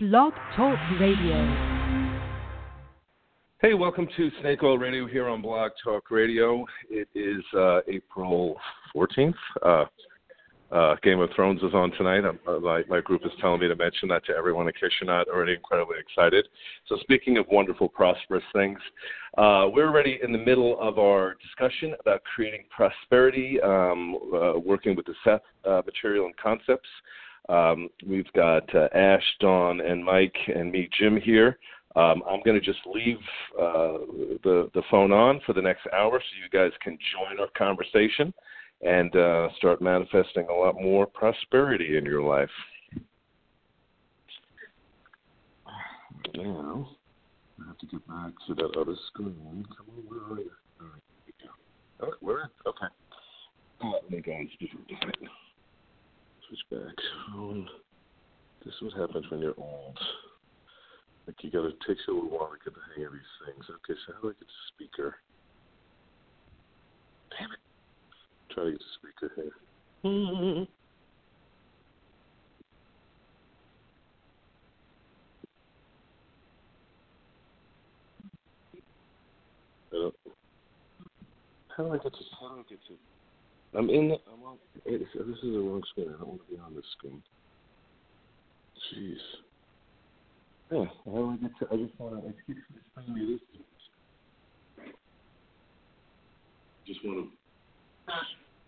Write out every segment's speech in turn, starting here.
Blog Talk Radio. Hey, welcome to Snake Oil Radio here on Blog Talk Radio. It is uh, April 14th. Uh, uh, Game of Thrones is on tonight. Uh, my, my group is telling me to mention that to everyone in case you're not already incredibly excited. So, speaking of wonderful, prosperous things, uh, we're already in the middle of our discussion about creating prosperity, um, uh, working with the Seth material and concepts. Um, we've got Ash, Dawn, and Mike, and me, Jim, here. Um, I'm going to just leave uh, the the phone on for the next hour, so you guys can join our conversation and uh, start manifesting a lot more prosperity in your life. Now, I have to get back to that other screen. Come on, where are you? All right, here we go. Oh, we're in. Okay. Oh, let me go back. Oh, um, this is what happens when you're old. Like you got to take a little while to get the hang of these things. Okay, so how do I get the speaker? Damn it! Try to get the speaker here. How do I get to? How do I get to? I'm in. The, I'm on. This is the wrong screen. I don't want to be on this screen. Jeez. Yeah, how do I get to? I just want to. It keeps bringing me this. Just want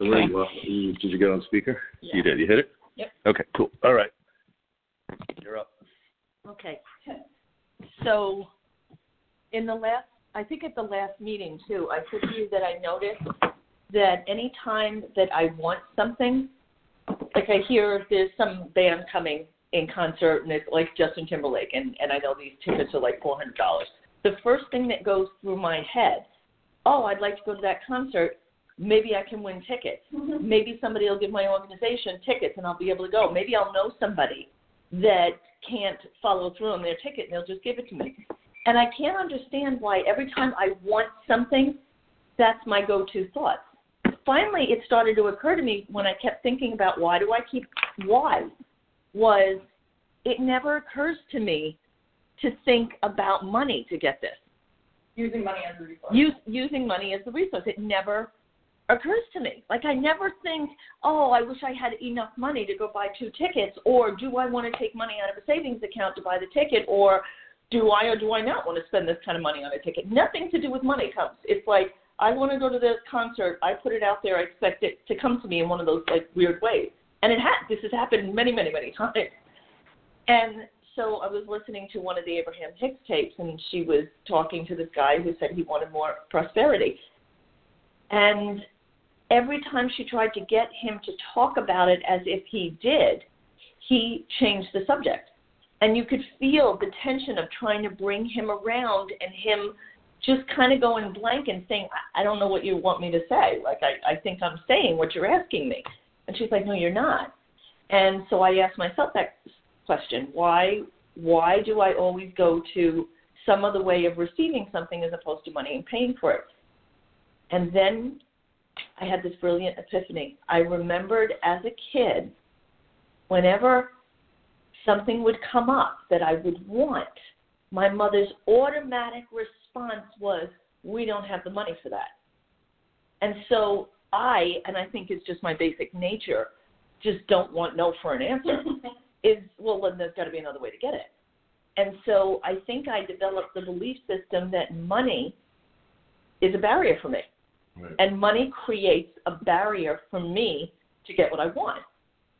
to. Okay. Well, did you get on speaker? Yeah. You did. You hit it. Yep. Okay. Cool. All right. You're up. Okay. So, in the last, I think at the last meeting too, I said to you that I noticed that any time that I want something, like I hear there's some band coming in concert and it's like Justin Timberlake and, and I know these tickets are like four hundred dollars. The first thing that goes through my head, oh, I'd like to go to that concert. Maybe I can win tickets. Mm-hmm. Maybe somebody will give my organization tickets and I'll be able to go. Maybe I'll know somebody that can't follow through on their ticket and they'll just give it to me. And I can't understand why every time I want something, that's my go to thought. Finally, it started to occur to me when I kept thinking about why do I keep why was it never occurs to me to think about money to get this. Using money as a resource. Use, using money as the resource. It never occurs to me. Like I never think, oh, I wish I had enough money to go buy two tickets, or do I want to take money out of a savings account to buy the ticket, or do I or do I not want to spend this kind of money on a ticket? Nothing to do with money comes. It's like I want to go to the concert. I put it out there. I expect it to come to me in one of those like weird ways. And it has. This has happened many, many, many times. And so I was listening to one of the Abraham Hicks tapes, and she was talking to this guy who said he wanted more prosperity. And every time she tried to get him to talk about it as if he did, he changed the subject. And you could feel the tension of trying to bring him around and him just kind of going blank and saying, I don't know what you want me to say. Like, I, I think I'm saying what you're asking me. And she's like, No, you're not. And so I asked myself that question: Why why do I always go to some other way of receiving something as opposed to money and paying for it? And then I had this brilliant epiphany. I remembered as a kid, whenever something would come up that I would want, my mother's automatic response was, We don't have the money for that. And so I, and I think it's just my basic nature, just don't want no for an answer. is well, then there's got to be another way to get it. And so I think I developed the belief system that money is a barrier for me. Right. And money creates a barrier for me to get what I want.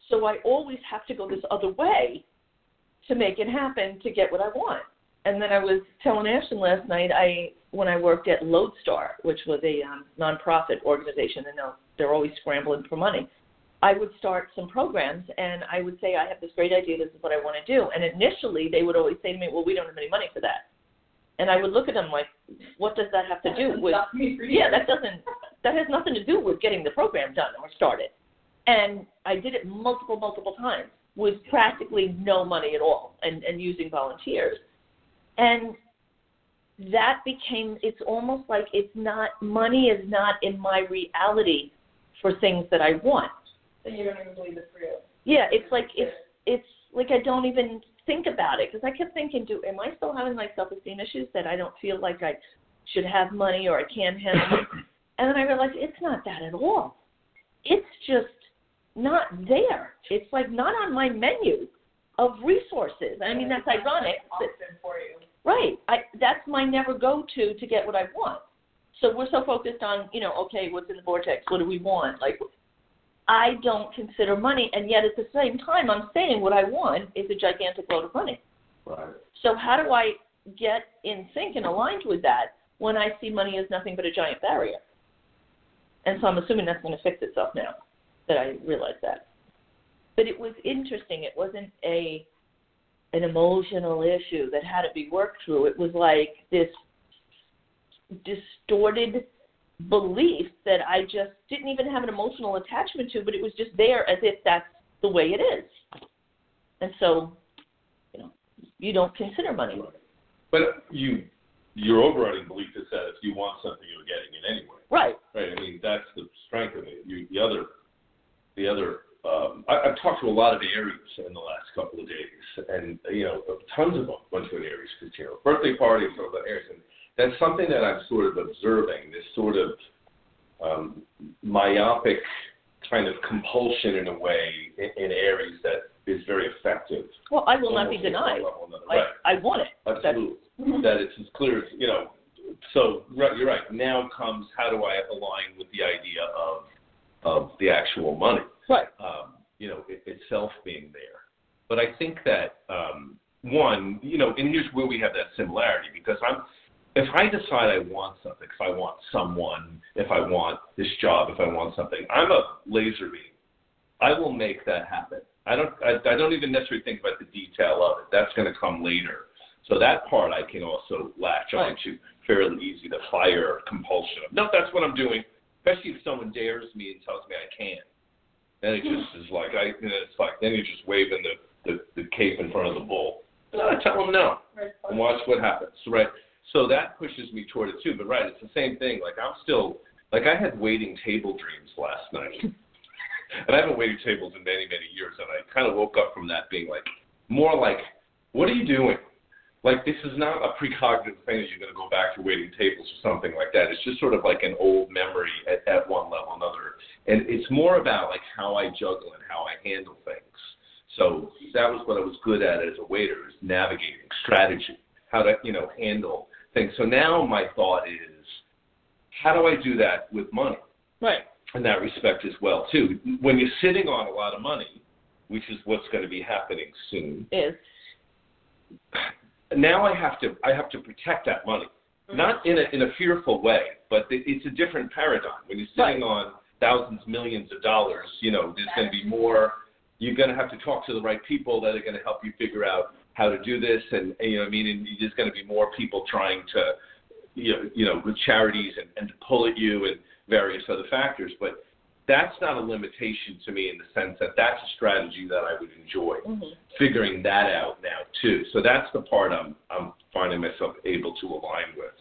So I always have to go this other way to make it happen to get what I want. And then I was telling Ashton last night, I when I worked at Lodestar, which was a um, nonprofit organization, and they're, they're always scrambling for money. I would start some programs and I would say, I have this great idea, this is what I want to do. And initially, they would always say to me, Well, we don't have any money for that. And I would look at them like, What does that have to do with? Yeah, that doesn't. That has nothing to do with getting the program done or started. And I did it multiple, multiple times with practically no money at all, and and using volunteers. And that became. It's almost like it's not money is not in my reality for things that I want Then you don't even believe it's real. yeah, it's like it's it's like I don't even think about it because I kept thinking, do am I still having like self-esteem issues that I don't feel like I should have money or I can't handle it? And then I realized it's not that at all. It's just not there. It's like not on my menu of resources. I mean, that's ironic. For you. Right. I that's my never go to to get what I want. So we're so focused on, you know, okay, what's in the vortex? What do we want? Like I don't consider money and yet at the same time I'm saying what I want is a gigantic load of money. Right. So how do I get in sync and aligned with that when I see money as nothing but a giant barrier? And so I'm assuming that's going to fix itself now that I realize that. But it was interesting. It wasn't a an emotional issue that had to be worked through. It was like this distorted belief that I just didn't even have an emotional attachment to, but it was just there as if that's the way it is. And so, you know, you don't consider money. But you, your overriding belief is that if you want something, you're getting it anyway. Right. Right. I mean, that's the strength of it. You, the other, the other. Um, I, I've talked to a lot of Aries in the last couple of days, and you know, tons of them went to an Aries because you know, birthday party and stuff about Aries, and that's something that I'm sort of observing. This sort of um, myopic kind of compulsion in a way in, in Aries that is very effective. Well, I will not be Almost at one denied. level. I, Right. I want it. Absolutely. that it's as clear as you know. So right, you're right. Now comes how do I align with the idea of of the actual money, Right. um, you know, it, itself being there. But I think that um, one, you know, and here's where we have that similarity because I'm. If I decide I want something, if I want someone, if I want this job, if I want something, I'm a laser beam. I will make that happen. I don't. I, I don't even necessarily think about the detail of it. That's going to come later. So that part I can also latch Right. onto fairly easy. The fire compulsion. No, that's what I'm doing. Especially if someone dares me and tells me I can't. Then it just is like I. It's like then you're just waving the, the the cape in front of the bull. No, I tell them no and watch what happens. Right. So that pushes me toward it too. But right, it's the same thing. Like I'm still like I had waiting table dreams last night. and I haven't waited tables in many, many years and I kind of woke up from that being like more like, What are you doing? Like this is not a precognitive thing that you're gonna go back to waiting tables or something like that. It's just sort of like an old memory at, at one level another. And it's more about like how I juggle and how I handle things. So that was what I was good at as a waiter is navigating strategy, how to, you know, handle things. So now my thought is, how do I do that with money Right. in that respect as well too? When you're sitting on a lot of money, which is what's going to be happening soon, Is. now I have to I have to protect that money, mm-hmm. not in a in a fearful way, but it's a different paradigm. When you're sitting on thousands, millions of dollars, you know, there's going to be more. You're going to have to talk to the right people that are going to help you figure out how to do this, and, and you know, I mean, and there's going to be more people trying to, you know, you know, with charities and, and to pull at you and various other factors, but. That's not a limitation to me in the sense that that's a strategy that I would enjoy hmm figuring that out now too. So that's the part I'm I'm finding myself able to align with.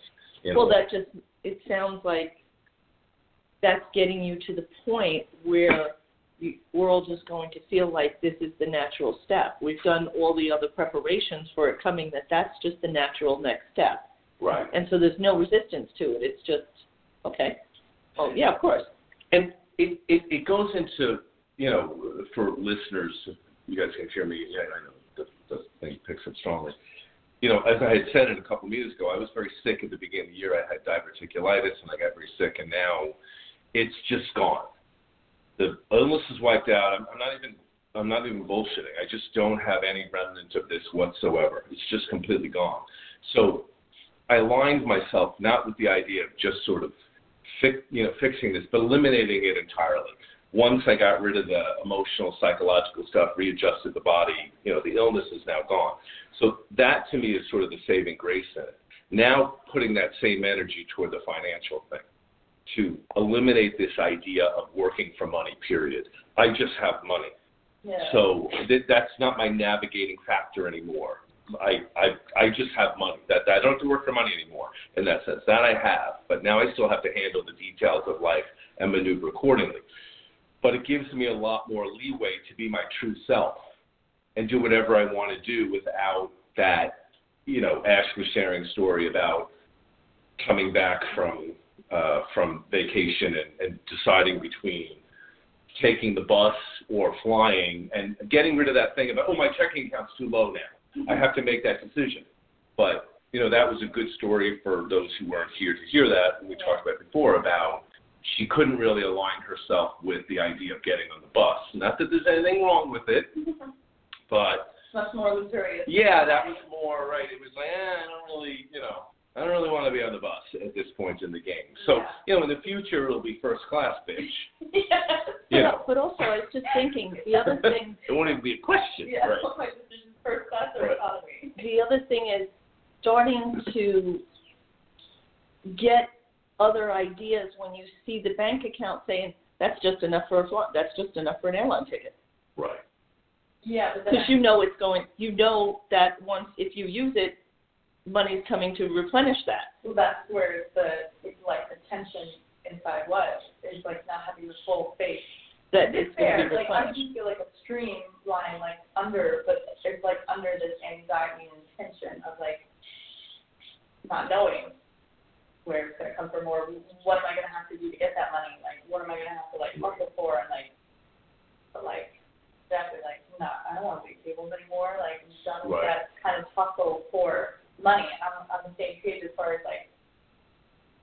You know? Well, that just it sounds like that's getting you to the point where the world is going to feel like this is the natural step. We've done all the other preparations for it coming. That that's just the natural next step, right. and so there's no resistance to it. It's just okay. Oh yeah, of course. And it, it it goes into you know for listeners, you guys can hear me. Yeah, I know the, the thing picks up strongly. You know, as I had said it a couple of meetings ago, I was very sick at the beginning of the year. I had diverticulitis, and I got very sick, and now it's just gone. The illness is wiped out. I'm, I'm not even I'm not even bullshitting. I just don't have any remnant of this whatsoever. It's just completely gone. So I aligned myself not with the idea of just sort of fi- you know fixing this, but eliminating it entirely. Once I got rid of the emotional, psychological stuff, readjusted the body, you know, the illness is now gone. So that to me is sort of the saving grace in it. Now putting that same energy toward the financial thing to eliminate this idea of working for money, period. I just have money. Yeah. So th- that's not my navigating factor anymore. I, I I just have money. That, that I don't have to work for money anymore in that sense. That I have, but now I still have to handle the details of life and maneuver accordingly. But it gives me a lot more leeway to be my true self and do whatever I want to do without that, you know, Ashton sharing story about coming back from uh, from vacation and, and deciding between taking the bus or flying and getting rid of that thing about oh my checking account's too low now. I have to make that decision. But you know that was a good story for those who weren't here to hear that. We talked about before about she couldn't really align herself with the idea of getting on the bus. Not that there's anything wrong with it, but Much more luxurious. yeah, that was more right. It was like, eh, I don't really, you know, I don't really want to be on the bus at this point in the game. So, Yeah. you know, in the future it'll be first class, bitch. yes. You know, But also, I was just thinking the other thing. it won't even be a question, Yeah. right? My decision first class or Right. economy. The other thing is starting to get other ideas when you see the bank account saying that's just enough for a flight, that's just enough for an airline ticket. Right. Yeah, Because you know it's going, you know that once if you use it, money's coming to replenish that. well, that's where the it's like the tension inside was. It's like not having the full faith. That It's it's going fair. to be Like I replenished. do feel like a streamline like under, but it's like under this anxiety and tension of like not knowing where it's gonna come from or what am I gonna have to do to get that money? Like what am I gonna have to like hustle for and like but like exactly like no, I don't want to be tables anymore. Like I'm done with Right. that kind of hustle for money. I'm on the same page as far as like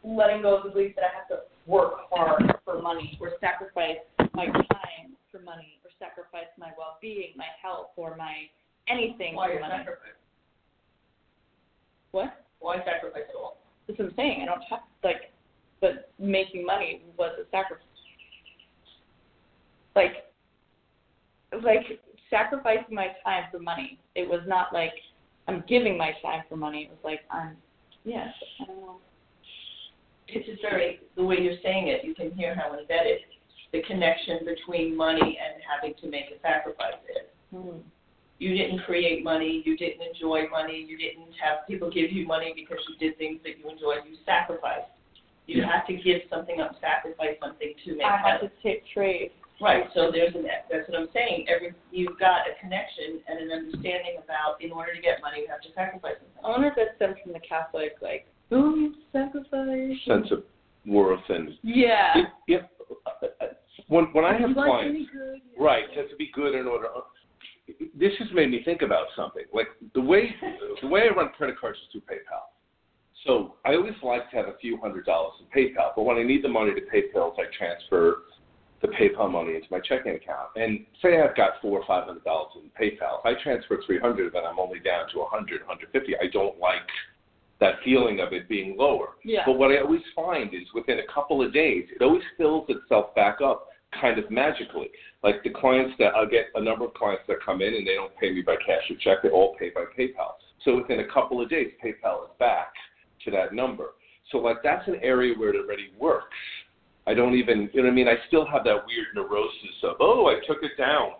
letting go of the belief that I have to work hard for money or sacrifice my time for money or sacrifice my well being, my health or my anything Why for money. sacrificing? What? Why sacrifice at all? That's what I'm saying. I don't have like but making money was a sacrifice. Like like sacrificing my time for money. It was not like I'm giving my time for money. It was like I'm yes, I don't know. It's just very, the way you're saying it, you can hear how embedded the connection between money and having to make a sacrifice is. Hmm. You didn't create money, you didn't enjoy money, you didn't have people give you money because you did things that you enjoyed, you sacrificed. You Yeah. have to give something up, sacrifice something to make I had to take trade. Right, so there's an, that's what I'm saying, every, you've got a connection and an understanding about, in order to get money, you have to sacrifice something. I something. wonder if that stems from the Catholic like oh you sacrifice Sense of worth and Yeah. yeah. When when I have clients, to be good, you Right, to, to be good in order. Uh, this has made me think about something. Like the way the way I run credit cards is through PayPal. So I always like to have a few hundred dollars in PayPal, but when I need the money to pay bills, I transfer the PayPal money into my checking account. And say I've got four or five hundred dollars in PayPal. If I transfer three hundred, then I'm only down to a hundred, hundred fifty. I don't like that feeling of it being lower. Yeah. But what I always find is within a couple of days, it always fills itself back up kind of magically. Like the clients that I'll get a number of clients that come in and they don't pay me by cash or check, they all pay by PayPal. So within a couple of days, PayPal is back to that number. So like that's an area where it already works. I don't even, you know what I mean? I still have that weird neurosis of, oh, I took it down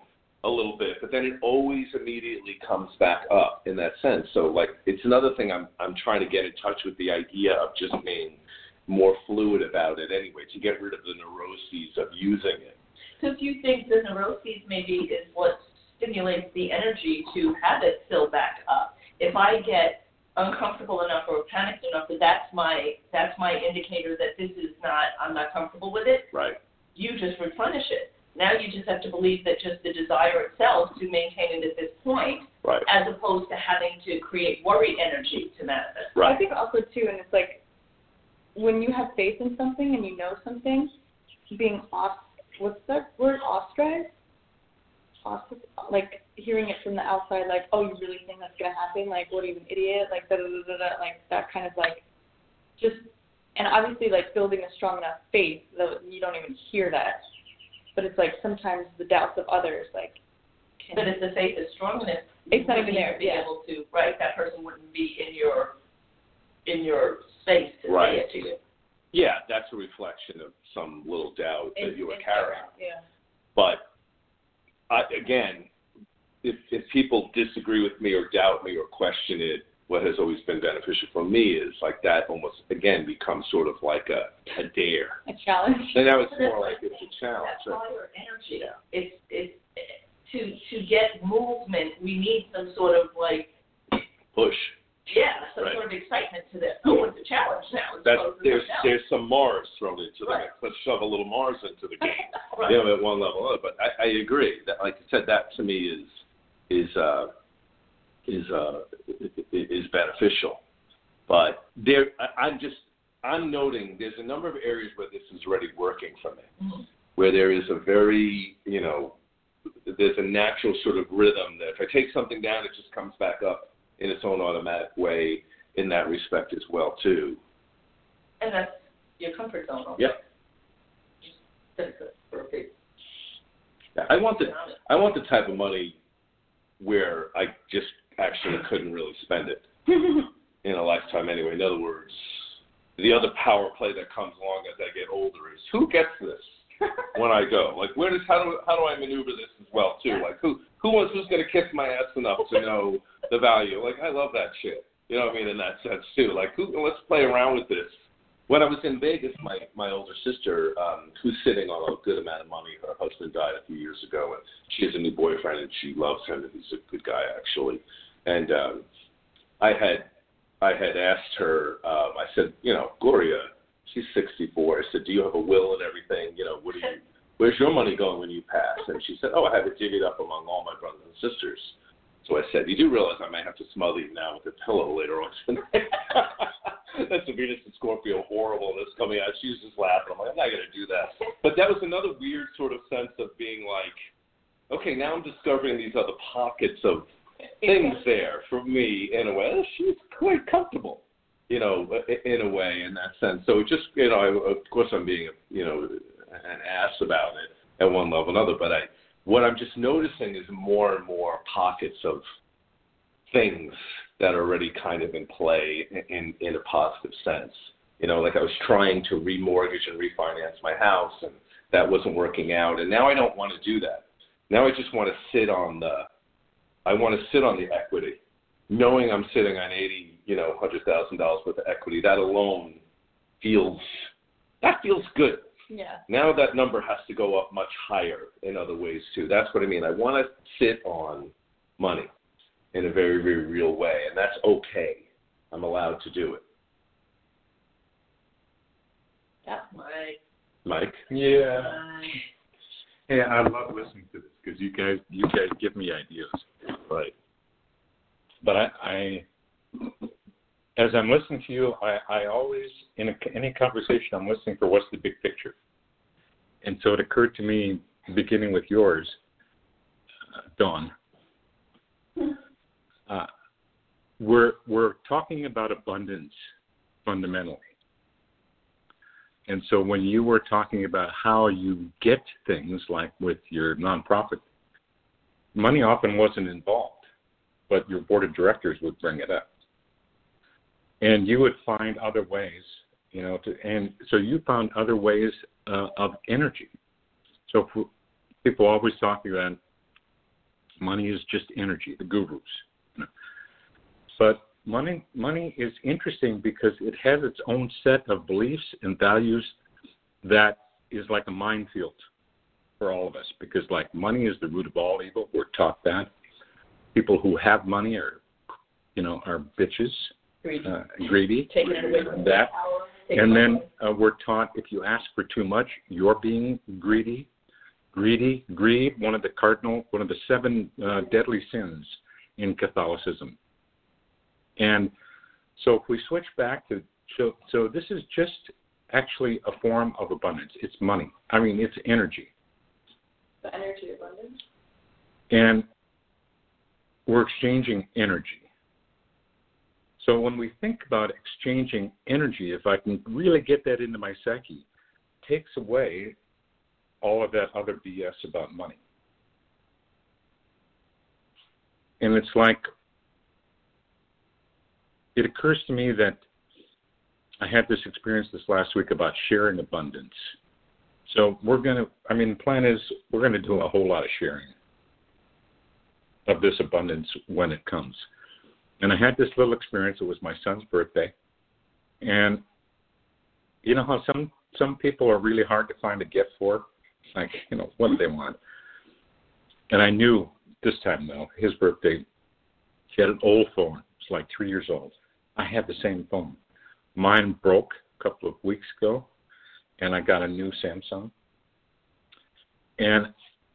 a little bit, but then it always immediately comes back up in that sense. So like it's another thing I'm I'm trying to get in touch with the idea of just being more fluid about it anyway, to get rid of the neuroses of using it. Because you think the neuroses maybe is what stimulates the energy to have it fill back up. If I get uncomfortable enough or panicked enough that that's my that's my indicator that this is not I'm not comfortable with it, Right. you just replenish it. Now you just have to believe that just the desire itself to maintain it at this point, Right. as opposed to having to create worry energy to manifest. Right. I Right. think also too, and it's like when you have faith in something and you know something, being off what's that word ostracized? Ostrac like hearing it from the outside, like, oh, you really think that's gonna happen? Like, what are you an idiot? Like, da da da da, da like that kind of like, just, and obviously like building a strong enough faith that you don't even hear that, but it's like sometimes the doubts of others, like, can, But if the faith is strong enough, It's not even there, Be yeah. able to right. That person wouldn't be in your in your space to Right. say it to you. Yeah, that's a reflection of some little doubt that in- you were carrying. Yeah. But I, again, if if people disagree with me or doubt me or question it, what has always been beneficial for me is like that almost again becomes sort of like a, a dare. A challenge. And now it's more what like it's a challenge. That fire energy. Yeah. It's it's to to get movement, we need some sort of like Push. Yeah, some Right. sort of excitement to this. Oh, it's a challenge now. That's there's there's some Mars thrown into the mix. Let's shove a little Mars into the game. right. you know, at one level. But I, I agree that, like I said, that to me is is uh, is uh, is beneficial. But there, I, I'm just I'm noting there's a number of areas where this is already working for me, Mhm. where there is a very you know there's a natural sort of rhythm that if I take something down, it just comes back up in its own automatic way in that respect as well too. And that's your comfort zone. also. Yeah. That's it for a big I want the I want the type of money where I just actually couldn't really spend it in a lifetime anyway. In other words, the other power play that comes along as I get older is who gets this when I go? Like where does how do how do I maneuver this as well too? Like who who wants who's gonna kick my ass enough to know the value? Like I love that shit. You know what I mean in that sense too. Like who let's play around with this. When I was in Vegas, my my older sister, um, who's sitting on a good amount of money, her husband died a few years ago, and she has a new boyfriend, and she loves him, and he's a good guy actually. And um, I had I had asked her, um, I said, you know, Gloria, she's 64. I said, do you have a will and everything? You know, what do you, where's your money going when you pass? And she said, oh, I have it divvied up among all my brothers and sisters. So I said, you do realize I might have to smother you now with a pillow later on tonight. That's a Venus and Scorpio horribleness coming out. She was just laughing. I'm like, I'm not going to do that. But that was another weird sort of sense of being like, okay, now I'm discovering these other pockets of things there for me in a way. She's quite comfortable, you know, in a way in that sense. So it just, you know, I, of course I'm being, you know, an ass about it at one level or another, but I, what I'm just noticing is more and more pockets of things that are already kind of in play in in a positive sense. You know, like I was trying to remortgage and refinance my house, and that wasn't working out, and now I don't want to do that. Now I just want to sit on the, I want to sit on the equity, knowing I'm sitting on eighty, you know, hundred thousand dollars worth of equity. That alone feels, that feels good. Yeah. Now that number has to go up much higher in other ways too. That's what I mean. I want to sit on money in a very, very real way, and that's okay. I'm allowed to do it. Yeah. Mike. Mike? Yeah. Right. Hey, I love listening to this because you guys, you guys give me ideas. Right. But I, I, as I'm listening to you, I, I always in a, any conversation I'm listening for what's the big picture. And so it occurred to me, beginning with yours, uh, Dawn. Uh, we're we're talking about abundance fundamentally. And so when you were talking about how you get things like with your nonprofit, money often wasn't involved, but your board of directors would bring it up. And you would find other ways, you know, to, and so you found other ways uh, of energy. So people always talk about money is just energy, the gurus. You know. But money money is interesting because it has its own set of beliefs and values that is like a minefield for all of us because like money is the root of all evil we're taught that people who have money are you know are bitches Greedy. uh, greedy Taking it away from that and then uh, we're taught if you ask for too much you're being greedy greedy greed one of the cardinal one of the seven uh, deadly sins in catholicism and so if we switch back to so so this is just actually a form of abundance. It's money. I mean it's energy. The energy abundance. And we're exchanging energy. So when we think about exchanging energy, if I can really get that into my psyche, takes away all of that other BS about money. And it's like it occurs to me that I had this experience this last week about sharing abundance. So we're to, I mean, the plan is we're to do a whole lot of sharing of this abundance when it comes. And I had this little experience. It was my son's birthday. And you know how some some people are really hard to find a gift for? Like, you know, what do they want? And I knew this time though, his birthday, he had an old phone. It's like three years old. I had the same phone. Mine broke a couple of weeks ago, and I got a new Samsung. And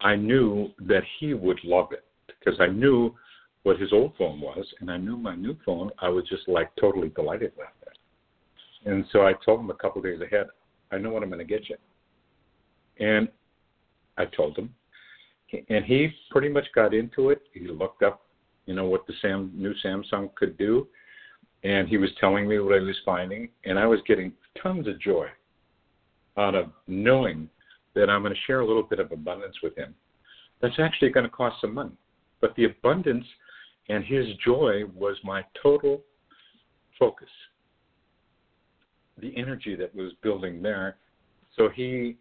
I knew that he would love it because I knew what his old phone was, and I knew my new phone. I was just like totally delighted with it. And so I told him a couple of days ahead, I know what I'm going to get you. And I told him, and he pretty much got into it. He looked up, you know, what the Sam new Samsung could do, and he was telling me what I was finding, and I was getting tons of joy out of knowing that I'm going to share a little bit of abundance with him. That's actually going to cost some money, but the abundance and his joy was my total focus. The energy that was building there. So he,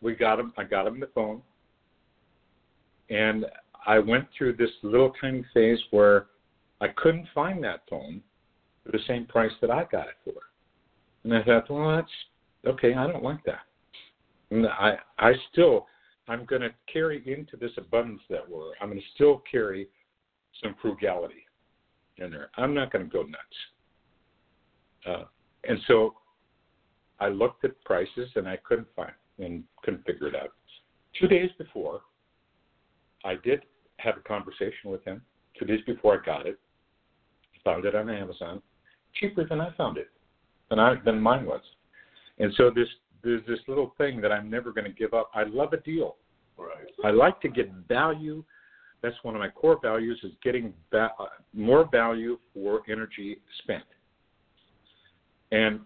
we got him. I got him the phone, and I went through this little tiny phase where I couldn't find that phone for the same price that I got it for. And I thought, well, that's okay. I don't like that. And I, I still, I'm going to carry into this abundance that we're. I'm going to still carry some frugality in there. I'm not going to go nuts. Uh, and so I looked at prices and I couldn't find and couldn't figure it out. Two days before, I did have a conversation with him. Two days before I got it, found it on Amazon, cheaper than I found it, than I than mine was. And so this there's this little thing that I'm never going to give up. I love a deal. Right. I like to get value. That's one of my core values is getting va- uh, more value for energy spent. And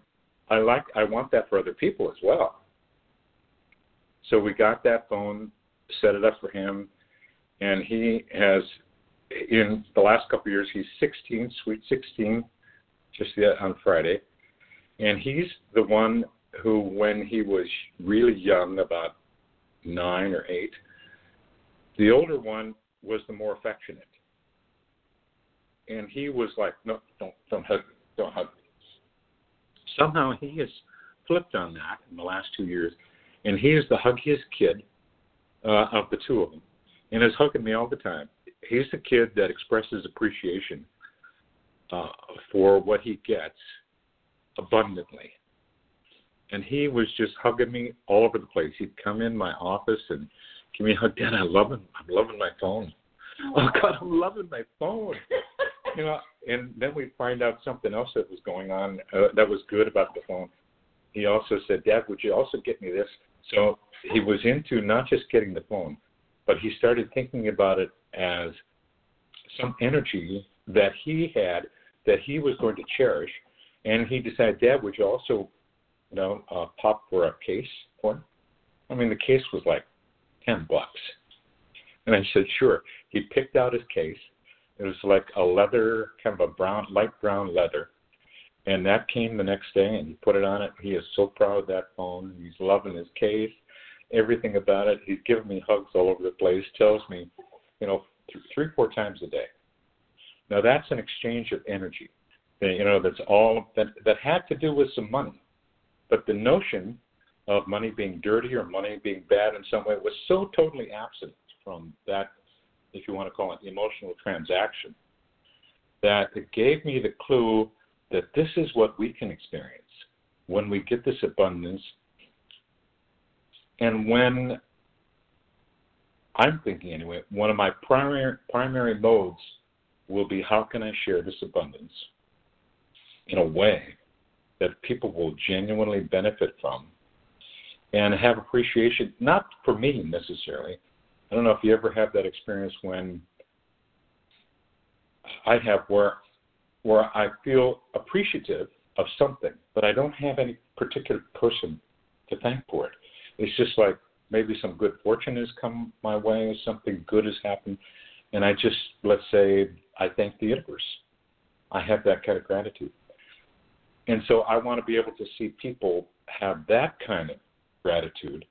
I like I want that for other people as well. So we got that phone, set it up for him, and he has in the last couple of years he's 16, sweet 16, just on Friday, and he's the one who, when he was really young, about nine or eight, the older one was the more affectionate. And he was like, no, don't, don't hug don't hug me. Somehow he has flipped on that in the last two years, and he is the huggiest kid uh, of the two of them, and is hugging me all the time. He's the kid that expresses appreciation uh, for what he gets abundantly and he was just hugging me all over the place. He'd come in my office and give me a hug. Dad, I love him. I'm loving my phone. Oh God, I'm loving my phone. you know, and then we find out something else that was going on uh, that was good about the phone. He also said, Dad, would you also get me this? So he was into not just getting the phone, but he started thinking about it as some energy that he had that he was going to cherish. And he decided, Dad, would you also you know, uh, pop for a case for. I mean, the case was like ten bucks, and I said, sure. He picked out his case. It was like a leather, kind of a brown, light brown leather, and that came the next day, and he put it on it. He is so proud of that phone. He's loving his case, everything about it. He's giving me hugs all over the place. Tells me, you know, th- three, four times a day. Now that's an exchange of energy. You know, that's all that that had to do with some money but the notion of money being dirty or money being bad in some way was so totally absent from that, if you want to call it emotional transaction, that it gave me the clue that this is what we can experience when we get this abundance and when I'm thinking anyway, one of my primary primary modes will be how can I share this abundance in a way that people will genuinely benefit from and have appreciation, not for me necessarily. I don't know if you ever have that experience when I have where where I feel appreciative of something, but I don't have any particular person to thank for it. It's just like maybe some good fortune has come my way, something good has happened, and I just let's say I thank the universe. I have that kind of gratitude. And so I want to be able to see people have that kind of gratitude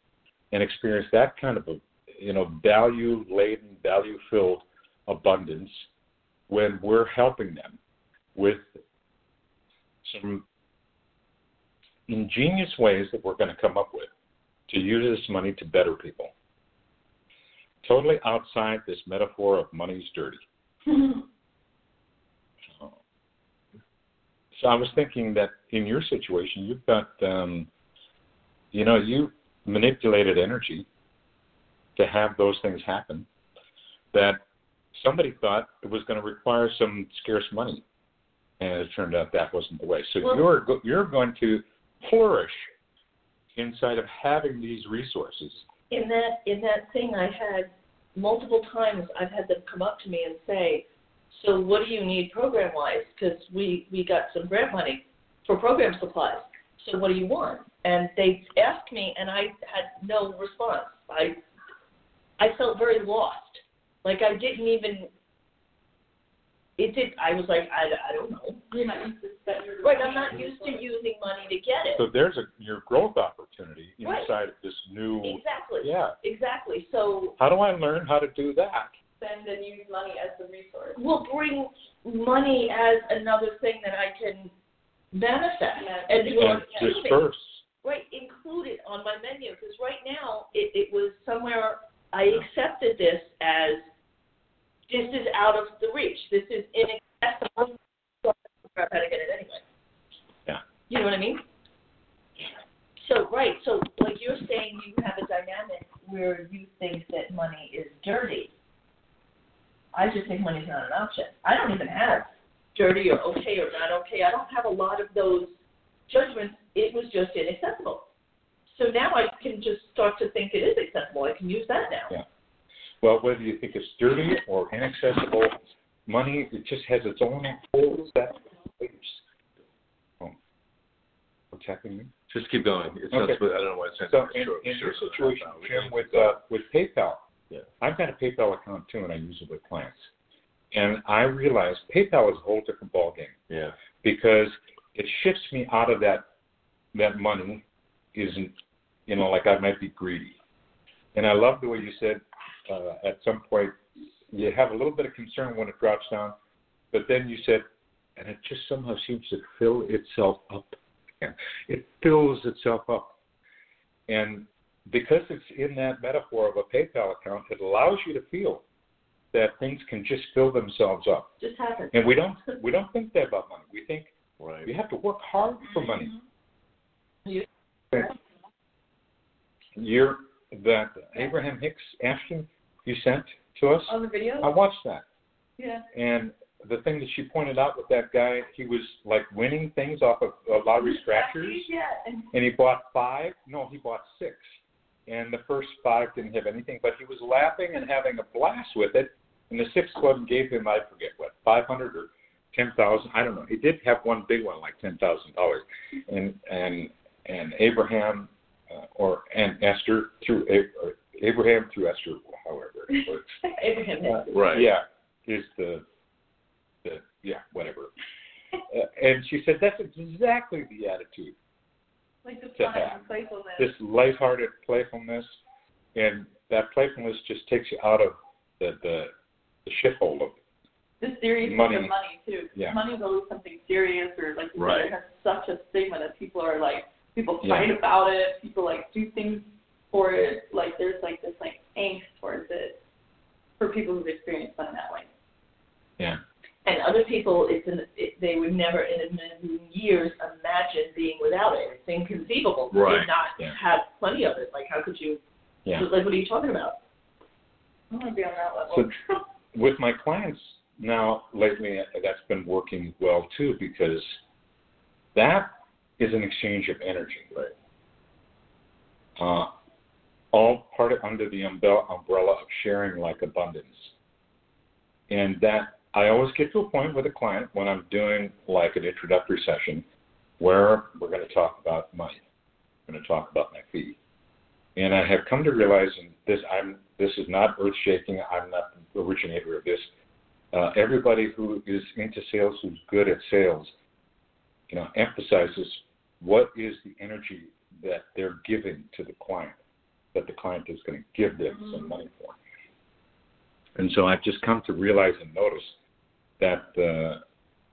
and experience that kind of a you know value laden, value filled abundance when we're helping them with some ingenious ways that we're going to come up with to use this money to better people. totally outside this metaphor of money's dirty. So I was thinking that in your situation, you've got, um, you know, you manipulated energy to have those things happen. That somebody thought it was going to require some scarce money, and it turned out that wasn't the way. So Well- you're go- you're going to flourish inside of having these resources. in that in that thing I had multiple times I've had them come up to me and say, "So what do you need program wise? Because we we got some grant money for program supplies. So what do you want?" And they asked me, and I had no response. I I felt very lost, like I didn't even. It did. I was like, I, I don't know. You're not used to Right, I'm not used to using money to get it. So there's a your growth opportunity Right. inside of this new. Exactly. Yeah. Exactly. So How do I learn how to do that? Spend and use money as the resource. will bring money as another thing that I can manifest Yeah. and And do disperse. Right, include it on my menu because right now it, it was somewhere I accepted this as this is out of the reach. This is inaccessible. So I gotta get it anyway. Yeah. You know what I mean? Yeah. So right, so like you're saying, you have a dynamic where you think that money is dirty. I just think money's not an option. I don't even have dirty or okay or not okay. I don't have a lot of those judgments. It was just inaccessible. So now I can just start to think it is accessible. I can use that now. Yeah. Well, whether you think it's dirty or inaccessible, money it just has its own whole set of ways. Oh. What's happening? Just keep going. It's Okay. not, I don't know why it's So in, sure, in sure, your situation, Jim, with uh, with PayPal, Yeah. I've got a PayPal account too, and I use it with clients. And I realized PayPal is a whole different ballgame yeah, because it shifts me out of that that money isn't you know like I might be greedy. And I love the way you said uh, at some point you have a little bit of concern when it drops down, but then you said, and it just somehow seems to fill itself up. again. It fills itself up, and because it's in that metaphor of a PayPal account, it allows you to feel that things can just fill themselves up. Just happens. And we don't we don't think that about money. We think right. you have to work hard for money. You- You're that Abraham Hicks Ashton you sent to us. On the video? I watched that, yeah. and the thing that she pointed out with that guy, he was like winning things off of uh, lottery scratchers, Yeah. And and he bought five. No, he bought six, and the first five didn't have anything, but he was laughing and having a blast with it. And the sixth one gave him, I forget what, five hundred or ten thousand. I don't know. He did have one big one, like ten thousand dollars, and and and Abraham uh, or and Esther through A- or Abraham through Esther, however it works. Abraham Uh, Right. Yeah, is the the yeah whatever. Uh, and she said that's exactly the attitude. Like the To have. playfulness. This lighthearted playfulness, and that playfulness just takes you out of the the, the shithole of the seriousness money. of money too. Yeah. Money's always something serious or like you Right. said, it has such a stigma that people are like people Yeah. fight about it, people like do things for it. Like there's like this like angst towards it for people who've experienced money that way. yeah. And other people, it's in, it, they would never in a million years imagine being without it. It's inconceivable to Right, not yeah. have plenty of it. Like, how could you? Yeah. Like, what are you talking about? I want to be on that level. So with my clients now lately, that's been working well too because that is an exchange of energy. Right. Uh, all part of, under the umbrella, umbrella of sharing like abundance. And that I always get to a point with a client when I'm doing like an introductory session where we're going to talk about money. We're going to talk about my fee. And I have come to realize, and this I'm this is not earth shaking. I'm not the originator of this. Uh, everybody who is into sales, who's good at sales, you know, emphasizes what is the energy that they're giving to the client, that the client is going to give them some money for. And so I've just come to realize and notice that the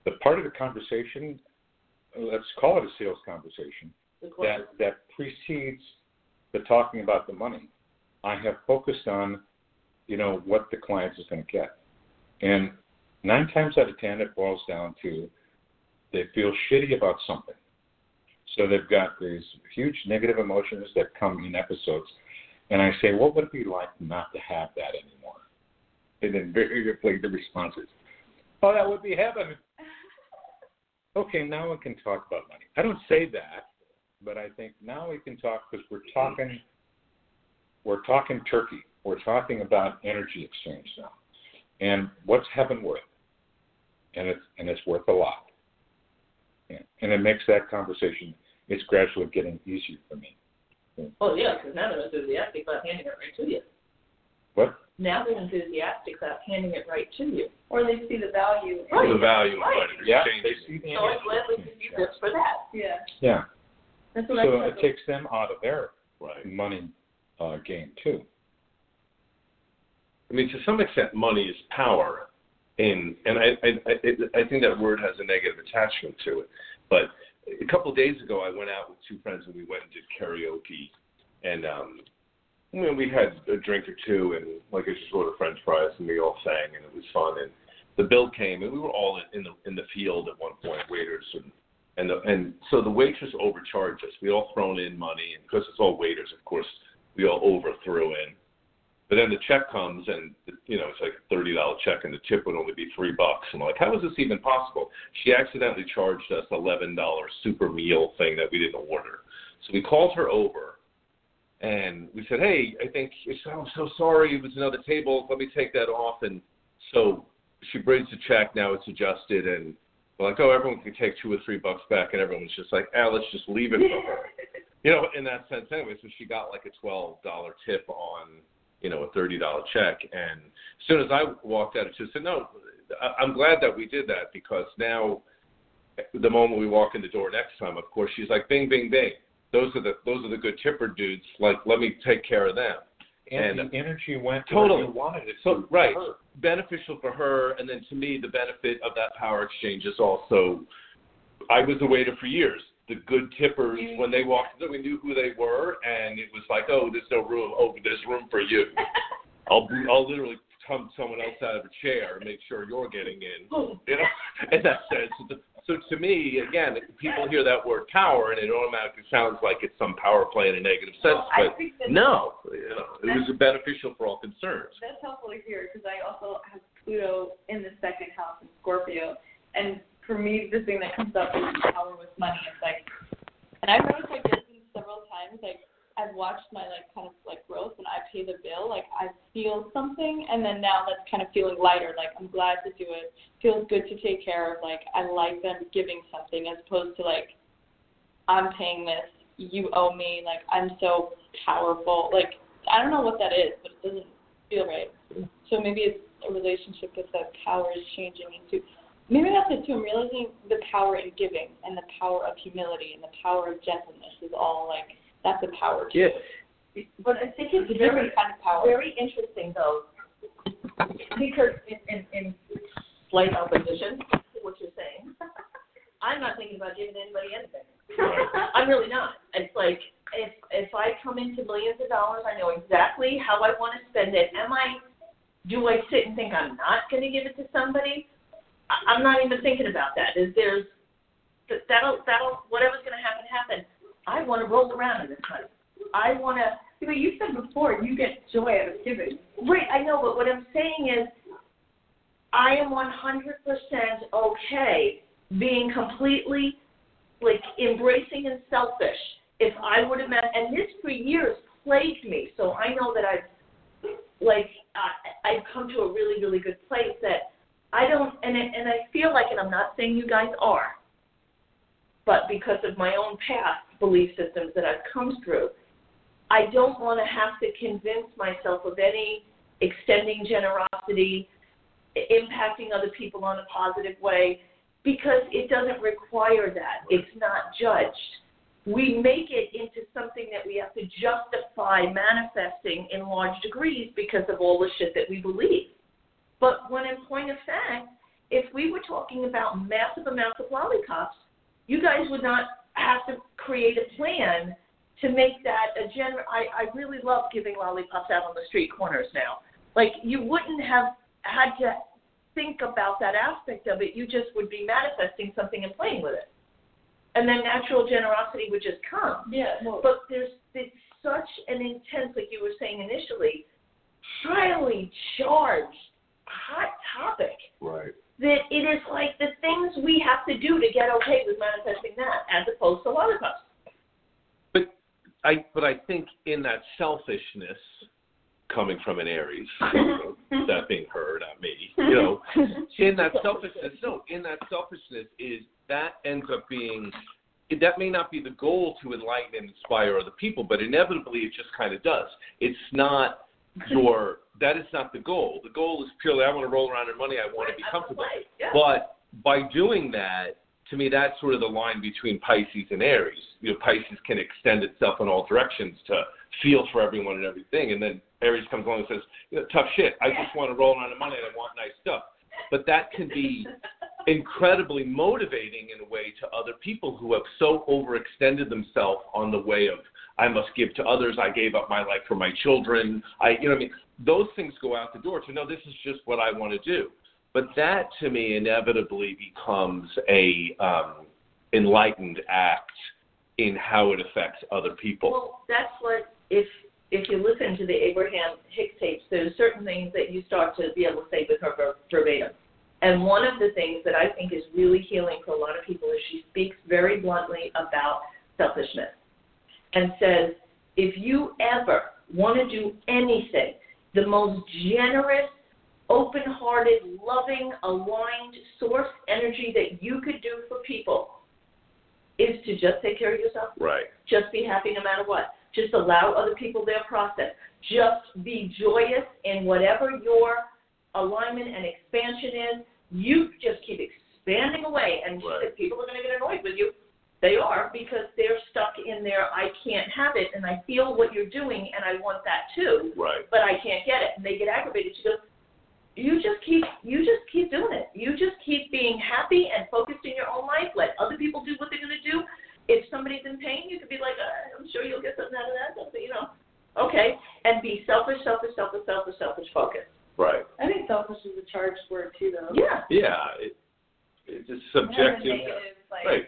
the part of the conversation, let's call it a sales conversation, that that precedes the talking about the money, I have focused on you know what the client is going to get. And nine times out of ten, it boils down to they feel shitty about something. So they've got these huge negative emotions that come in episodes. And I say, what would it be like not to have that anymore? And invariably the response is, oh, that would be heaven. okay, now we can talk about money. I don't say that, but I think now we can talk because we're talking, we're talking turkey. We're talking about energy exchange now, and what's heaven worth? And it's and it's worth a lot. Yeah. And it makes that conversation. It's gradually getting easier for me. Oh yeah, because now they're enthusiastic about handing it right to you. What? Now they're enthusiastic about handing it right to you. Or they see the value. in Right. The value Right. of Yeah, exchange. they see the So I energy. gladly give you this for that. Yeah. Yeah. That's what So I it takes them out of their Right. money uh, game too. I mean, to some extent, money is power, In, and I I I, I think that word has a negative attachment to it. But a couple of days ago, I went out with two friends and we went and did karaoke, and um, you know, we had a drink or two, and like I just ordered French fries, and we all sang, and it was fun. And the bill came, and we were all in, the in the field at one point, waiters, and and the, and so the waitress overcharged us. We all thrown in money, and because it's all waiters, of course, we all overthrew in. But then the check comes, and you know it's like a thirty dollar check, and the tip would only be three bucks. And I'm like, how is this even possible? She accidentally charged us eleven dollar super meal thing that we didn't order. So we called her over, and we said, hey, I think I'm so sorry. It was another table. Let me take that off. And so she brings the check. Now it's adjusted, and we're like, oh, everyone can take two or three bucks back, and everyone's just like, ah, let's just leave it for her. You know, in that sense, anyway. So she got like a twelve dollar tip on you know, a thirty dollar check. And as soon as I walked out, she said, "No, I'm glad that we did that because now, the moment we walk in the door next time, of course, she's like, Bing, Bing, Bing. Those are the those are the good tipper dudes. Like, let me take care of them. And, And- the energy went Totally. where you wanted it So right, her. beneficial for her, and then to me, the benefit of that power exchange is also. I was a waiter for years. The good tippers, mm-hmm. when they walked in, we knew who they were, and it was like, oh, there's no room. Oh, there's room for you. I'll be, I'll literally come someone else out of a chair and make sure you're getting in. You know, in that sense. So to me, again, people hear that word power, and it automatically sounds like it's some power play in a negative sense. Well, But no, you know, it was beneficial for all concerned. That's helpful to hear because I also have Pluto in the second house in Scorpio, and for me, the thing that comes up is power with money. It's like, and I've noticed like this several times. Like I've watched my like kind of like growth when I pay the bill. Like I feel something, and then now that's kind of feeling lighter. Like I'm glad to do it. Feels good to take care of. Like I like them giving something as opposed to like I'm paying this. You owe me. Like I'm so powerful. Like I don't know what that is, but it doesn't feel right. So maybe it's a relationship with that power is changing into. Maybe that's it too. I'm realizing the power in giving and the power of humility and the power of gentleness is all like that's a power too. Yeah. But I think It's it's a very kind of power. very interesting though, because in, in, in slight opposition to what you're saying, I'm not thinking about giving anybody anything. I'm really not. It's like if if I come into millions of dollars, I know exactly how I want to spend it. Am I? Do I sit and think I'm not going to give it to somebody? I, I'm not even thinking about that. Is there's that'll that'll whatever's going to happen happen. I want to roll around in this money. I want to But you said before you get joy out of giving. Right, I know, but what I'm saying is, I am 100% okay being completely, like, embracing and selfish. If I would have met, and this for years plagued me, so I know that I've, like, I, I've come to a really, really good place that I don't, and and I feel like, and I'm not saying you guys are, but because of my own past belief systems that I've come through, I don't want to have to convince myself of any extending generosity, impacting other people on a positive way, because it doesn't require that. It's not judged. We make it into something that we have to justify manifesting in large degrees because of all the shit that we believe. But when in point of fact, if we were talking about massive amounts of lollipops, you guys would not have to create a plan to make that a general. I, I really love giving lollipops out on the street corners now. Like you wouldn't have had to think about that aspect of it. You just would be manifesting something and playing with it. And then natural generosity would just come. Yeah. Well, But there's it's such an intense, like you were saying initially, highly charged, hot topic Right. That it is like the things we have to do to get okay with manifesting that, as opposed to lollipops. But I but I think in that selfishness coming from an Aries, that being her, not uh, me, you know, in that selfishness, no, in that selfishness is that ends up being that may not be the goal to enlighten and inspire other people, but inevitably it just kind of does. It's not your that is not the goal. The goal is purely I want to roll around in money. I want to be comfortable. Yeah. But by doing that, to me, that's sort of the line between Pisces and Aries. You know, Pisces can extend itself in all directions to feel for everyone and everything, and then Aries comes along and says, you know, tough shit. I just want to roll around in money and I want nice stuff. But that can be incredibly motivating in a way to other people who have so overextended themselves on the way of I must give to others. I gave up my life for my children. I, you know, I mean, those things go out the door to no, this is just what I want to do. But that to me inevitably becomes a um, enlightened act in how it affects other people. Well, that's what if if you listen to the Abraham Hicks tapes, there's certain things that you start to be able to say with her verbatim. And one of the things that I think is really healing for a lot of people is she speaks very bluntly about selfishness and says, if you ever want to do anything, the most generous, open hearted, loving, aligned source energy that you could do for people is to just take care of yourself. Right. Just be happy no matter what. Just allow other people their process. Just be joyous in whatever your alignment and expansion is. You just keep expanding away, and Right. people are going to get annoyed with you. They are because they're stuck in their I can't have it, and I feel what you're doing, and I want that too, Right. but I can't get it, and they get aggravated. She goes, "You just keep, you just keep doing it. You just keep being happy and focused in your own life. Let other people do what they're going to do. If somebody's in pain, you could be like, uh, I'm sure you'll get something out of that, something, you know, okay, and be selfish, selfish, selfish, selfish, selfish, focus. Right. I think selfish is a charged word too, though. Yeah, Yeah. It, it's just Kind of subjective. negative, like Right.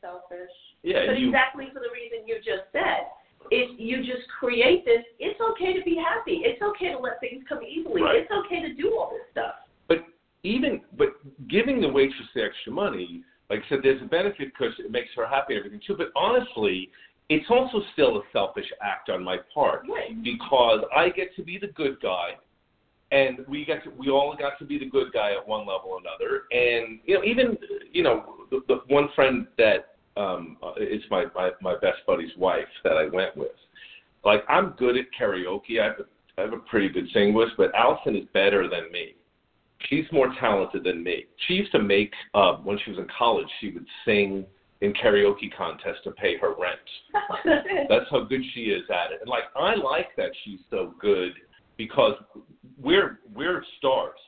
Selfish. Yeah. but you, exactly for the reason you just said. If you just create this, it's okay to be happy. It's okay to let things come easily. Right. It's okay to do all this stuff. But even but giving the waitress the extra money, like I said, there's a benefit because it makes her happy and everything too. But honestly, it's also still a selfish act on my part Right. because I get to be the good guy, and we get to, we all got to be the good guy at one level or another. And you know, even you know, the, the one friend that um, uh, is my, my my best buddy's wife that I went with. Like I'm good at karaoke. I have a, I have a pretty good singing voice, but Allison is better than me. She's more talented than me. She used to make uh, when she was in college. She would sing in karaoke contests to pay her rent. That's how good she is at it. And like I like that she's so good because we're we're stars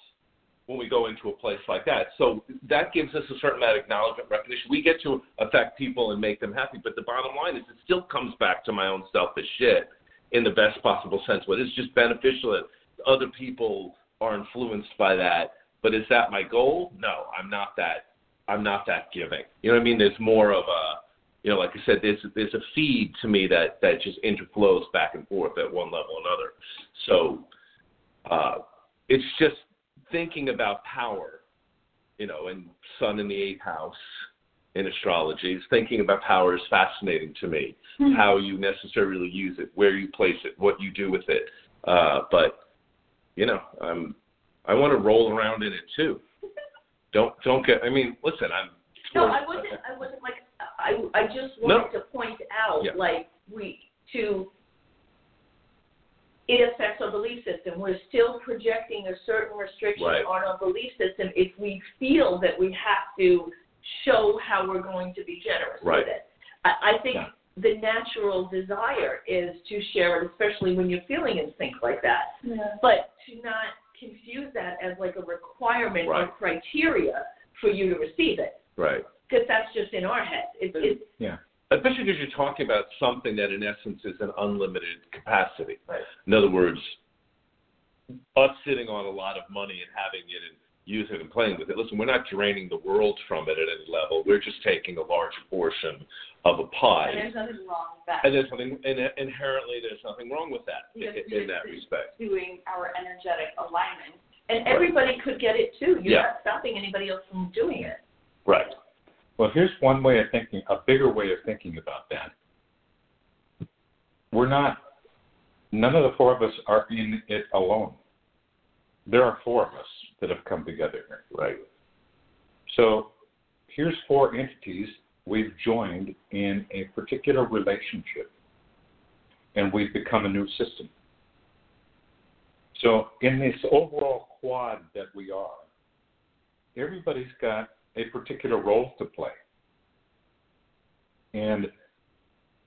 when we go into a place like that. So that gives us a certain amount of acknowledgement, recognition. We get to affect people and make them happy. But the bottom line is it still comes back to my own selfish shit in the best possible sense. But it's just beneficial that other people are influenced by that. But is that my goal? No, I'm not that I'm not that giving. You know what I mean? There's more of a you know, like I said, there's there's a feed to me that that just interflows back and forth at one level or another. So uh, it's just thinking about power, you know, and Sun in the eighth house in astrology. Is thinking about power is fascinating to me. How you necessarily use it, where you place it, what you do with it. Uh, but you know, I'm I want to roll around in it too. Don't don't get. I mean, listen, I'm. No, I wasn't. I wasn't like. I I just wanted to point out, Yeah. like we to. It affects our belief system. We're still projecting a certain restriction Right. on our belief system if we feel that we have to show how we're going to be generous Right. with it. I, I think Yeah. the natural desire is to share it, especially when you're feeling in sync like that. Yeah. But to not confuse that as like a requirement or criteria for you to receive it Right. because that's just in our head. It's, it's Yeah. Especially because you're talking about something that, in essence, is an unlimited capacity. Right. In other words, us sitting on a lot of money and having it and using it and playing with it. Listen, we're not draining the world from it at any level. We're just taking a large portion of a pie. And there's nothing wrong with that. And there's something and uh, inherently there's nothing wrong with that Because in, in that respect. Doing our energetic alignment. And everybody could get it too. You're Yeah. not stopping anybody else from doing it. Right. Well, here's one way of thinking, a bigger way of thinking about that. We're not, none of the four of us are in it alone. There are four of us that have come together here. Right. So here's four entities we've joined in a particular relationship, and we've become a new system. So in this overall quad that we are, everybody's got a particular role to play. And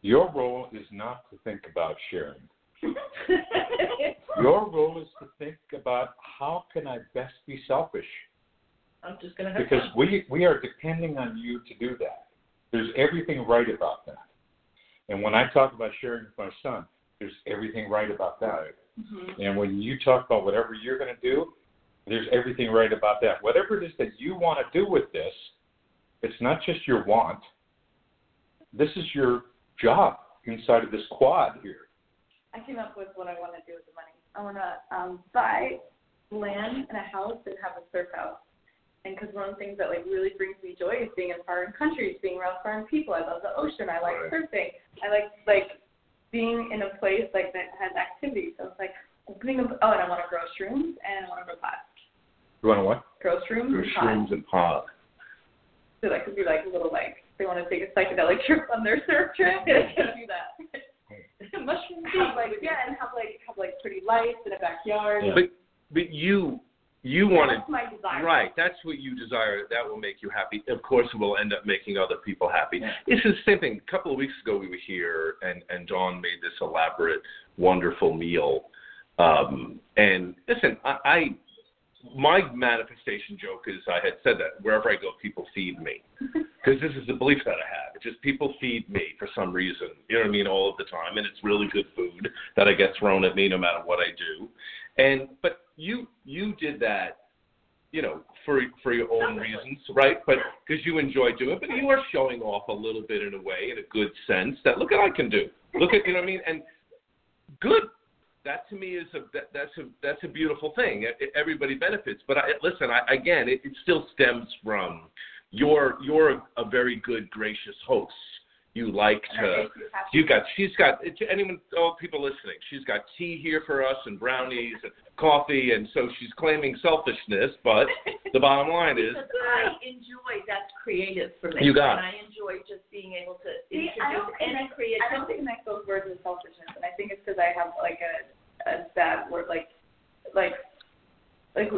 your role is not to think about sharing. Your role is to think about how can I best be selfish? I'm just gonna have because fun. we we are depending on you to do that. There's everything right about that. And when I talk about sharing with my son, there's everything right about that. Mm-hmm. And when you talk about whatever you're going to do, there's everything right about that. Whatever it is that you want to do with this, it's not just your want. This is your job inside of this quad here. I came up with what I want to do with the money. I want to um, buy land and a house and have a surf house. And because one of the things that like really brings me joy is being in foreign countries, being around foreign people. I love the ocean. I like Right. surfing. I like like being in a place like that has activities. So it's like opening up. Oh, and I want to grow shrooms and I want to grow pot. You want to what? Grow shrooms There's and pot. shrooms and pod. So that could be like a little like they want to take a psychedelic trip on their surf trip. They can do that. Mushroom have like yeah, and have like have like pretty lights in a backyard. Yeah. But but you you wanted That's. Right, that's what you desire. That will make you happy. Of course, it will end up making other people happy. It's the same thing. A couple of weeks ago, we were here, and and Dawn made this elaborate, wonderful meal. Um, and listen, I, I my manifestation joke is I had said that wherever I go, people feed me because this is the belief that I have. It's just people feed me for some reason. You know what I mean? All of the time, and it's really good food that I get thrown at me no matter what I do. And but you you did that, you know, for for your own reasons, right? But because you enjoy doing it, but you are showing off a little bit in a way, in a good sense, that look at I can do. Look at you know what I mean? And good. That to me is a that, that's a that's a beautiful thing. Everybody benefits. But I, listen, I, again, it, it still stems from you're you're a, a very good, gracious host. You like to. you happy. You got. She's got. To anyone, all people listening, she's got tea here for us and brownies and coffee, and so she's claiming selfishness. But the bottom line is, I enjoy that's creative for me. You got and I enjoy just being able to See, I don't introduce think any I, I don't creativity. think I those words as selfishness, and I think it's because I have like a a bad word, like like like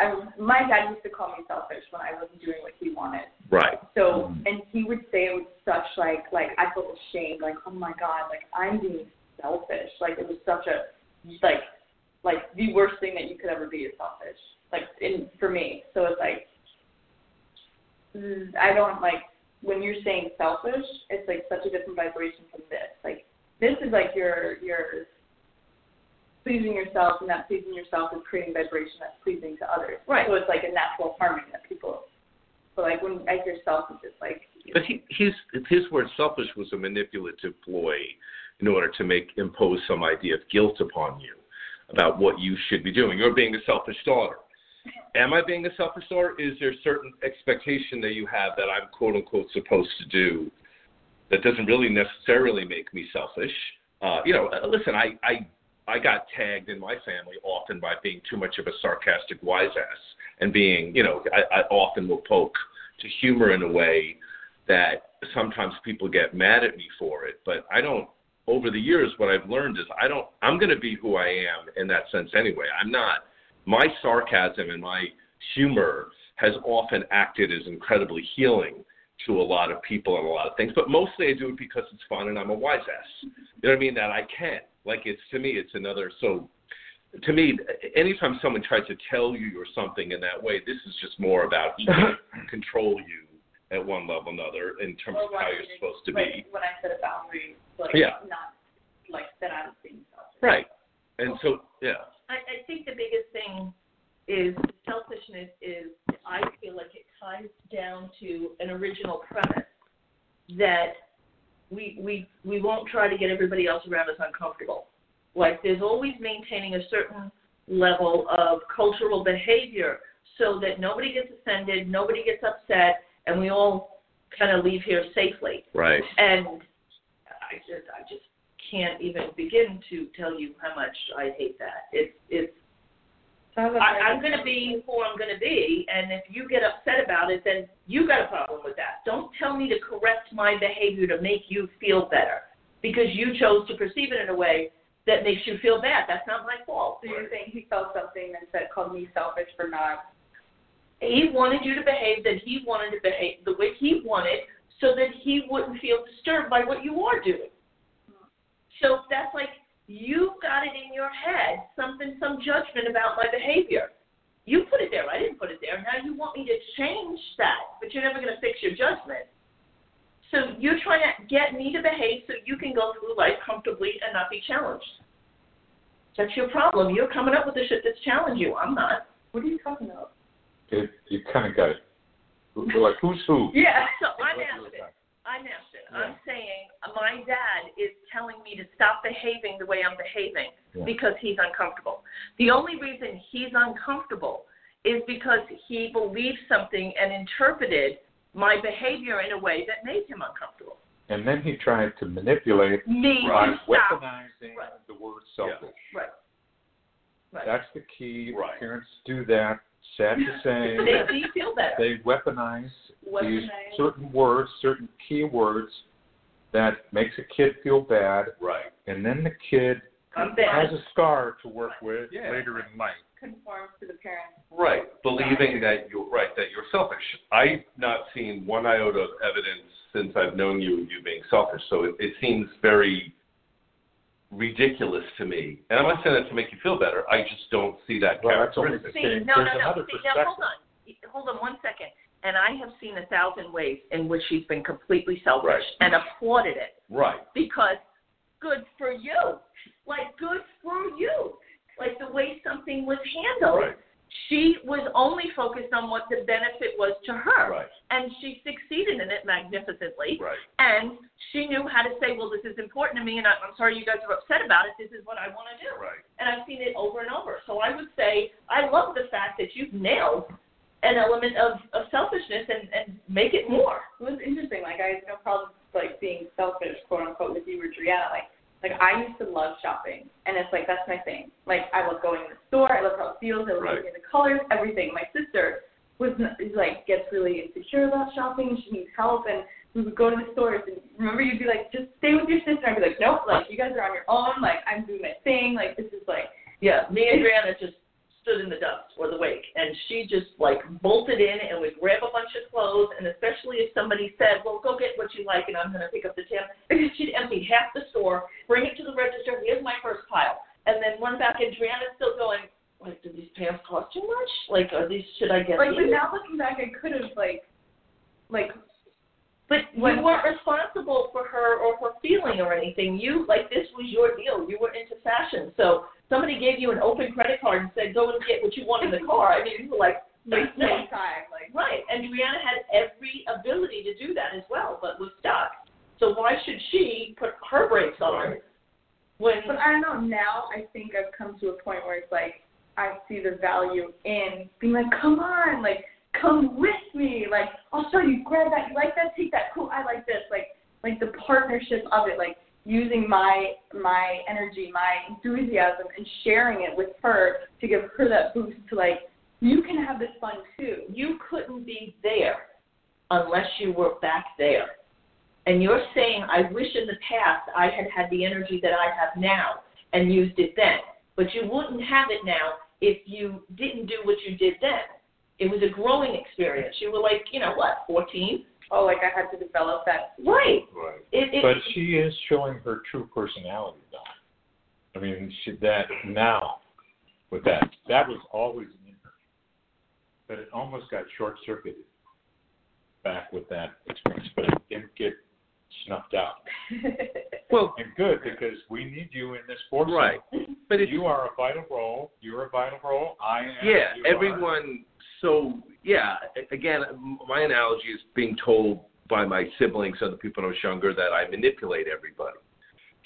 I was, my dad used to call me selfish when I wasn't doing what he wanted. right. So and he would say it with such like like I felt ashamed, like oh my god, like I'm being selfish. Like it was such a like like the worst thing that you could ever be is selfish. Like in for me, so it's like mm, I don't like when you're saying selfish. It's like such a different vibration from this. Like this is like you're you're pleasing yourself, and that pleasing yourself is creating vibration that's pleasing to others. Right. So it's like a natural harmony that people. So like when I hear selfish, it's like But he, his his word selfish was a manipulative ploy in order to make impose some idea of guilt upon you about what you should be doing. You're being a selfish daughter. Am I being a selfish daughter? Is there a certain expectation that you have that I'm quote unquote supposed to do that doesn't really necessarily make me selfish? Uh, you know, uh, listen, I, I I got tagged in my family often by being too much of a sarcastic wise ass and being, you know, I, I often will poke to humor in a way that sometimes people get mad at me for it, but I don't. Over the years, what I've learned is I don't. I'm going to be who I am in that sense anyway. I'm not. My sarcasm and my humor has often acted as incredibly healing to a lot of people and a lot of things, but mostly I do it because it's fun and I'm a wise ass. You know what I mean? That I can. Like it's to me, it's another. So to me, anytime someone tries to tell you you're something in that way, this is just more about he can control you at one level or another in terms of how you're supposed to like, be. when I set a boundary, like Yeah. not like that I'm being selfish. Right. And so, yeah. I, I think the biggest thing is selfishness is I feel like it ties down to an original premise that we we we won't try to get everybody else around us uncomfortable. Like there's always maintaining a certain level of cultural behavior so that nobody gets offended, nobody gets upset, and we all kind of leave here safely. Right. And I just I just can't even begin to tell you how much I hate that. It's it's I, I'm going to be who I'm going to be, and if you get upset about it, then you got a problem with that. Don't tell me to correct my behavior to make you feel better because you chose to perceive it in a way that makes you feel bad. That's not my fault. So you're saying he felt something and said called me selfish for not. He wanted you to behave that he wanted to behave the way he wanted so that he wouldn't feel disturbed by what you are doing. So that's like you got it in your head, something, some judgment about my behavior. You put it there. I didn't put it there. Now you want me to change that, but you're never going to fix your judgment. So you're trying to get me to behave so you can go through life comfortably and not be challenged. That's your problem. You're coming up with the shit that's challenged you. I'm not. What are you talking about? It, you kind of got it. Like who's who? Yeah. So I'm What you were asking. I'm Ashton. I'm saying my dad is telling me to stop behaving the way I'm behaving Yeah. because he's uncomfortable. The only reason he's uncomfortable is because he believed something and interpreted my behavior in a way that made him uncomfortable. And then he tried to manipulate Me by to weaponizing Right. the word selfish. Right. Right. That's the key. Right. Parents do that. Sad to say, They feel better. they weaponize these Weaponize. certain words, certain key words that makes a kid feel bad, Right. and then the kid I'm has a scar to work with Yeah. later in life. Conforms to the parents. Right. Believing that you're right, that you're selfish. I've not seen one iota of evidence since I've known you of you being selfish. So it, it seems very ridiculous to me. And I'm not saying that to make you feel better. I just don't see that Well, that's only characteristic. See, no, there's no, no. another See, now hold perspective. on. Hold on one second. And I have seen a thousand ways in which she's been completely selfish Right. and applauded it Right. because good for you. Like, good for you. Like the way something was handled. Right. She was only focused on what the benefit was to her. Right. And she succeeded in it magnificently. Right. And she knew how to say, well, this is important to me, and I- I'm sorry you guys are upset about it. This is what I want to do. Right. And I've seen it over and over. So I would say I love the fact that you've nailed an element of, of selfishness and, and make it more. It was interesting. Like I had no problem like being selfish, quote unquote, with you or Brianna. Like like I used to love shopping, and it's like that's my thing. Like I love going to the store. I love how it feels. I love Right. the colors, everything. My sister was is like gets really insecure about shopping. She needs help, and we would go to the stores. And remember, you'd be like, just stay with your sister. I'd be like, nope. Like you guys are on your own. Like I'm doing my thing. Like this is like Yeah, me and Brianna just stood in the dust or the wake, and she just like bolted in and would grab a bunch of clothes, and especially if somebody said, "Well, go get what you like," and I'm going to pick up the tab, she'd empty half the store, bring it to the register. Here's my first pile, and then run back, and Brianna's still going. Like, do these pants cost too much? Like, are these? Should I get like. But now looking back, I could have like like But you weren't responsible for her or her feeling or anything. You like this was your deal. You were into fashion, so somebody gave you an open credit card and said, "Go and get what you want in the car." I mean, you were like, like no. time. Like right. And Brianna had every ability to do that as well, but was stuck. So why should she put her brakes on when? But I don't know. Now I think I've come to a point where it's like I see the value in being like, come on, like come with me. Like I'll show you. Grab that. You like that? Take that. Cool. I like this. Like like the partnership of it. Like using my my energy, my enthusiasm, and sharing it with her to give her that boost to like you can have this fun too. you couldn't be there unless you were back there. And you're saying, I wish in the past I had had the energy that I have now and used it then. But you wouldn't have it now if you didn't do what you did then. It was a growing experience. You were like, you know what, 14? Oh, like I had to develop that. Right. Right. It, it, But she is showing her true personality, though. I mean, she, that now with that, that was always in her, but it almost got short circuited back with that experience. But it didn't get snuffed out. Well, And good because we need you in this force. right. But you are a vital role. You're a vital role. I am. yeah, you are. So yeah, again, m- my analogy is being told by my siblings and the people I was younger that I manipulate everybody.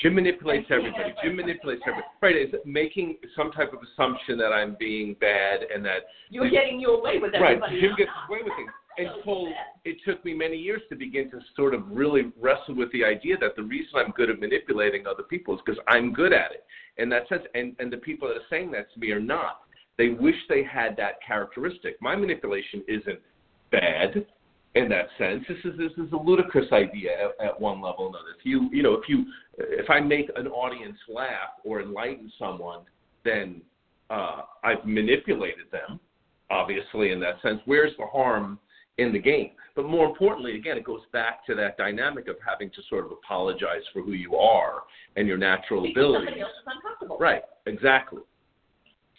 Jim manipulates everybody. Jim manipulates everybody. Right? Is making some type of assumption that I'm being bad and that You're getting you away with everybody. right. Jim gets away with things. And so it took me many years to begin to sort of really wrestle with the idea that the reason I'm good at manipulating other people is because I'm good at it. In that sense, and, and the people that are saying that to me are not. They wish they had that characteristic. My manipulation isn't bad in that sense. This is this is a ludicrous idea at, at one level or another. If you you know if you if I make an audience laugh or enlighten someone, then uh, I've manipulated them. Obviously, in that sense, where's the harm in the game? But more importantly, again, it goes back to that dynamic of having to sort of apologize for who you are and your natural abilities. somebody else is uncomfortable. Right, exactly.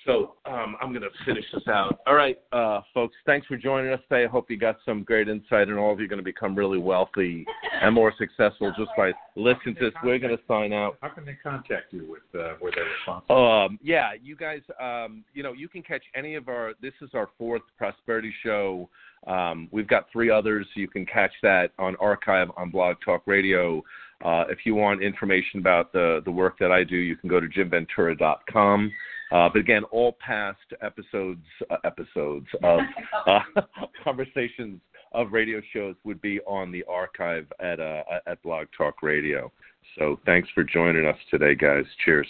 So um, I'm going to finish this out. All right, uh, folks, thanks for joining us today. I hope you got some great insight, and all of you are going to become really wealthy and more successul just by listening to this. We're going to sign out. How can they contact you with uh, with their response? Um, yeah, you guys, um, you know, you can catch any of our. This is our fourth prosperity show. Um, we've got three others. You can catch that on archive on Blog Talk Radio. Uh, if you want information about the the work that I do, you can go to jimventura.com. Uh, but again, all past episodes uh, episodes of uh, conversations of radio shows would be on the archive at uh, at Blog Talk Radio. So thanks for joining us today, guys. Cheers.